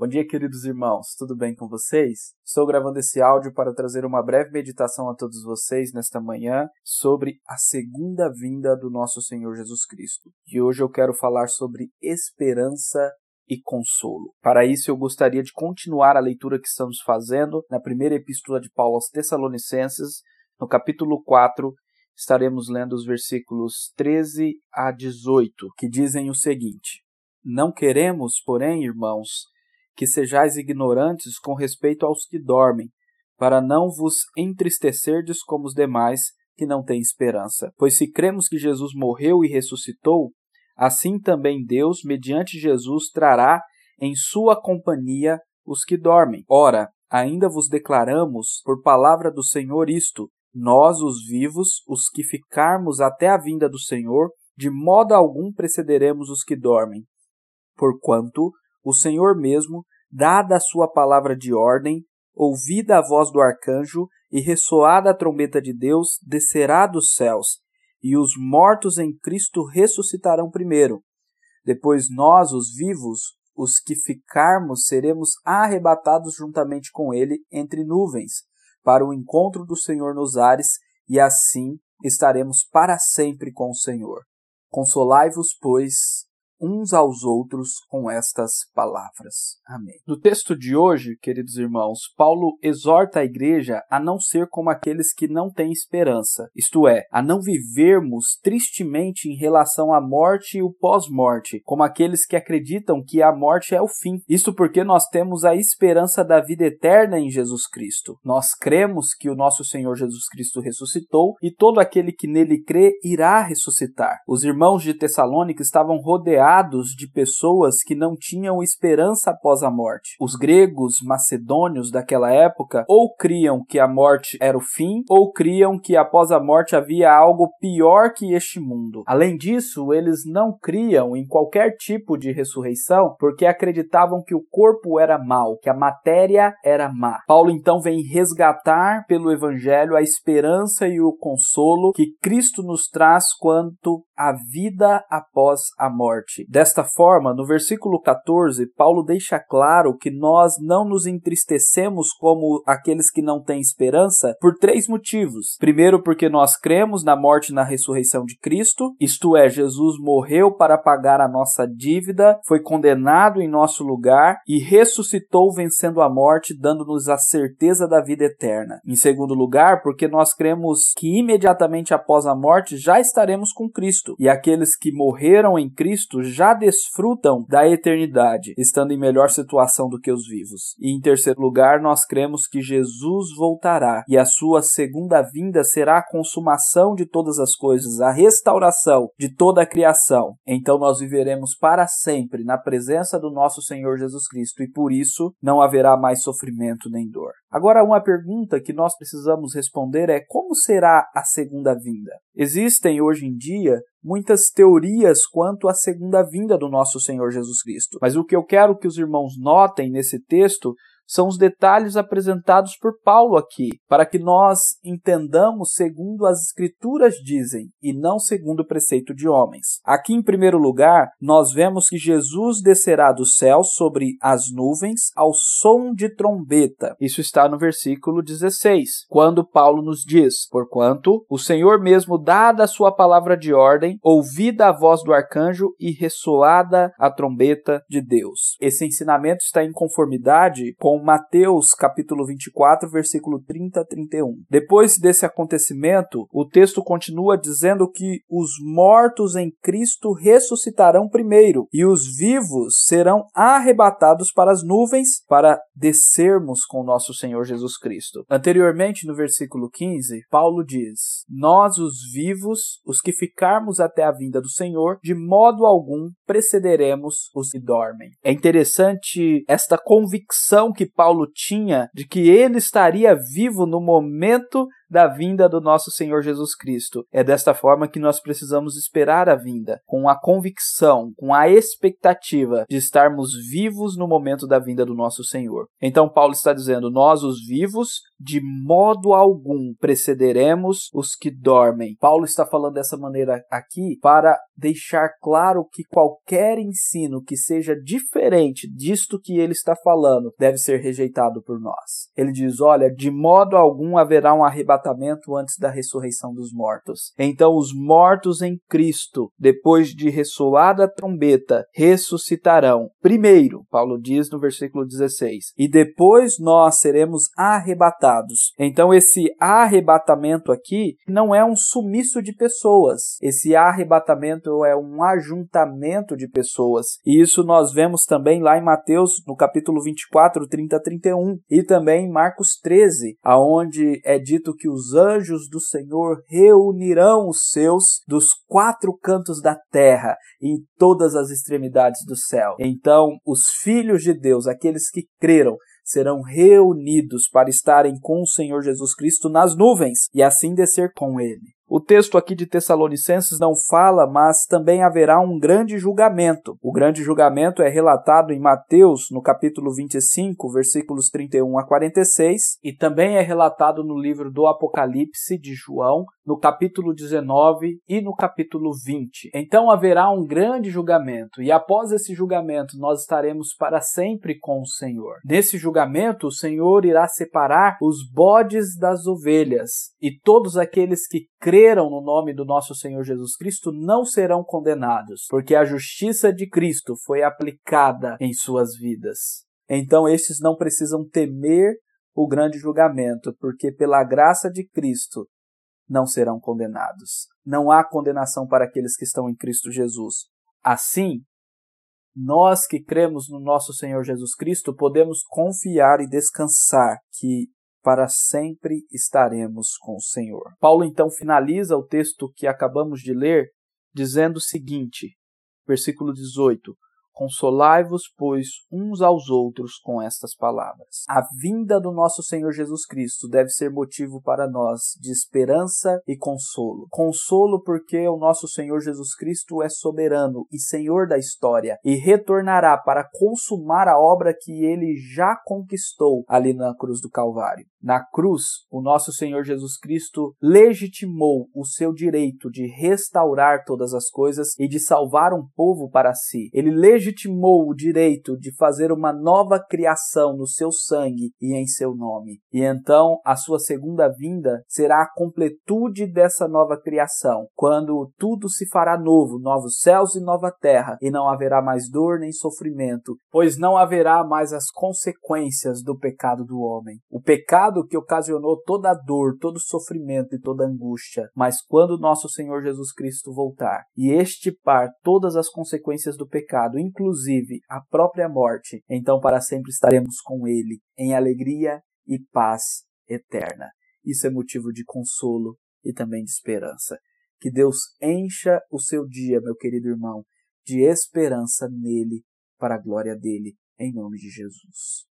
Bom dia, queridos irmãos, tudo bem com vocês? Estou gravando esse áudio para trazer uma breve meditação a todos vocês nesta manhã sobre a segunda vinda do nosso Senhor Jesus Cristo. E hoje eu quero falar sobre esperança e consolo. Para isso, eu gostaria de continuar a leitura que estamos fazendo na primeira epístola de Paulo aos Tessalonicenses, no capítulo 4. Estaremos lendo os versículos 13 a 18, que dizem o seguinte: Não queremos, porém, irmãos, que sejais ignorantes com respeito aos que dormem, para não vos entristecerdes como os demais que não têm esperança. Pois se cremos que Jesus morreu e ressuscitou, assim também Deus, mediante Jesus, trará em sua companhia os que dormem. Ora, ainda vos declaramos, por palavra do Senhor, isto: nós, os vivos, os que ficarmos até a vinda do Senhor, de modo algum precederemos os que dormem. Porquanto o Senhor mesmo, dada a sua palavra de ordem, ouvida a voz do arcanjo e ressoada a trombeta de Deus, descerá dos céus, e os mortos em Cristo ressuscitarão primeiro. Depois nós, os vivos, os que ficarmos, seremos arrebatados juntamente com ele entre nuvens, para o encontro do Senhor nos ares, e assim estaremos para sempre com o Senhor. Consolai-vos, pois, uns aos outros com estas palavras. Amém. No texto de hoje, queridos irmãos, Paulo exorta a igreja a não ser como aqueles que não têm esperança, isto é, a não vivermos tristemente em relação à morte e o pós-morte, como aqueles que acreditam que a morte é o fim. Isto porque nós temos a esperança da vida eterna em Jesus Cristo. Nós cremos que o nosso Senhor Jesus Cristo ressuscitou e todo aquele que nele crê irá ressuscitar. Os irmãos de Tessalônica estavam rodeados de pessoas que não tinham esperança após a morte. Os gregos macedônios daquela época ou criam que a morte era o fim, ou criam que após a morte havia algo pior que este mundo. Além disso, eles não criam em qualquer tipo de ressurreição porque acreditavam que o corpo era mau, que a matéria era má. Paulo então vem resgatar pelo evangelho a esperança e o consolo que Cristo nos traz quanto à vida após a morte. Desta forma, no versículo 14, Paulo deixa claro que nós não nos entristecemos como aqueles que não têm esperança por três motivos. Primeiro, porque nós cremos na morte e na ressurreição de Cristo, isto é, Jesus morreu para pagar a nossa dívida, foi condenado em nosso lugar e ressuscitou vencendo a morte, dando-nos a certeza da vida eterna. Em segundo lugar, porque nós cremos que imediatamente após a morte já estaremos com Cristo, e aqueles que morreram em Cristo já desfrutam da eternidade, estando em melhor situação do que os vivos. E em terceiro lugar, nós cremos que Jesus voltará e a sua segunda vinda será a consumação de todas as coisas, a restauração de toda a criação. Então nós viveremos para sempre na presença do nosso Senhor Jesus Cristo e por isso não haverá mais sofrimento nem dor. Agora, uma pergunta que nós precisamos responder é como será a segunda vinda? Existem hoje em dia muitas teorias quanto à segunda vinda do nosso Senhor Jesus Cristo. Mas o que eu quero que os irmãos notem nesse texto são os detalhes apresentados por Paulo aqui, para que nós entendamos segundo as Escrituras dizem e não segundo o preceito de homens. Aqui, em primeiro lugar, nós vemos que Jesus descerá do céu sobre as nuvens ao som de trombeta. Isso está no versículo 16, quando Paulo nos diz: Porquanto o Senhor mesmo, dada a sua palavra de ordem, ouvida a voz do arcanjo e ressoada a trombeta de Deus. Esse ensinamento está em conformidade com Mateus capítulo 24, versículo 30 a 31. Depois desse acontecimento, o texto continua dizendo que os mortos em Cristo ressuscitarão primeiro e os vivos serão arrebatados para as nuvens para descermos com nosso Senhor Jesus Cristo. Anteriormente, no versículo 15, Paulo diz: Nós, os vivos, os que ficarmos até a vinda do Senhor, de modo algum precederemos os que dormem. É interessante esta convicção que Paulo tinha de que ele estaria vivo no momento da vinda do nosso Senhor Jesus Cristo. É desta forma que nós precisamos esperar a vinda, com a convicção, com a expectativa de estarmos vivos no momento da vinda do nosso Senhor. Então, Paulo está dizendo: Nós, os vivos, de modo algum precederemos os que dormem. Paulo está falando dessa maneira aqui para deixar claro que qualquer ensino que seja diferente disto que ele está falando deve ser rejeitado por nós. Ele diz: Olha, de modo algum haverá um arrebatamento antes da ressurreição dos mortos. Então, os mortos em Cristo, depois de ressoar a trombeta, ressuscitarão. Primeiro, Paulo diz no versículo 16, e depois nós seremos arrebatados. Então, esse arrebatamento aqui não é um sumiço de pessoas. Esse arrebatamento é um ajuntamento de pessoas. E isso nós vemos também lá em Mateus, no capítulo 24, 30 a 31, e também em Marcos 13, aonde é dito que os anjos do Senhor reunirão os seus dos quatro cantos da terra em todas as extremidades do céu. Então, os filhos de Deus, aqueles que creram, serão reunidos para estarem com o Senhor Jesus Cristo nas nuvens e assim descer com ele. O texto aqui de Tessalonicenses não fala, mas também haverá um grande julgamento. O grande julgamento é relatado em Mateus, no capítulo 25, versículos 31 a 46, e também é relatado no livro do Apocalipse de João, no capítulo 19 e no capítulo 20. Então haverá um grande julgamento, e após esse julgamento nós estaremos para sempre com o Senhor. Nesse julgamento, o Senhor irá separar os bodes das ovelhas, e todos aqueles que creram no nome do nosso Senhor Jesus Cristo não serão condenados, porque a justiça de Cristo foi aplicada em suas vidas. Então estes não precisam temer o grande julgamento, porque pela graça de Cristo não serão condenados. Não há condenação para aqueles que estão em Cristo Jesus. Assim, nós que cremos no nosso Senhor Jesus Cristo podemos confiar e descansar que para sempre estaremos com o Senhor. Paulo então finaliza o texto que acabamos de ler dizendo o seguinte, versículo 18: Consolai-vos, pois, uns aos outros com estas palavras. A vinda do nosso Senhor Jesus Cristo deve ser motivo para nós de esperança e consolo. Consolo porque o nosso Senhor Jesus Cristo é soberano e Senhor da história e retornará para consumar a obra que ele já conquistou ali na cruz do Calvário. Na cruz, o nosso Senhor Jesus Cristo legitimou o seu direito de restaurar todas as coisas e de salvar um povo para si. Ele legitimou legitimou o direito de fazer uma nova criação no seu sangue e em seu nome. E então a sua segunda vinda será a completude dessa nova criação, quando tudo se fará novo, novos céus e nova terra, e não haverá mais dor nem sofrimento, pois não haverá mais as consequências do pecado do homem. O pecado que ocasionou toda a dor, todo sofrimento e toda angústia. Mas quando nosso Senhor Jesus Cristo voltar e estipar todas as consequências do pecado, inclusive a própria morte, então para sempre estaremos com Ele, em alegria e paz eterna. Isso é motivo de consolo e também de esperança. Que Deus encha o seu dia, meu querido irmão, de esperança nele, para a glória dele, em nome de Jesus.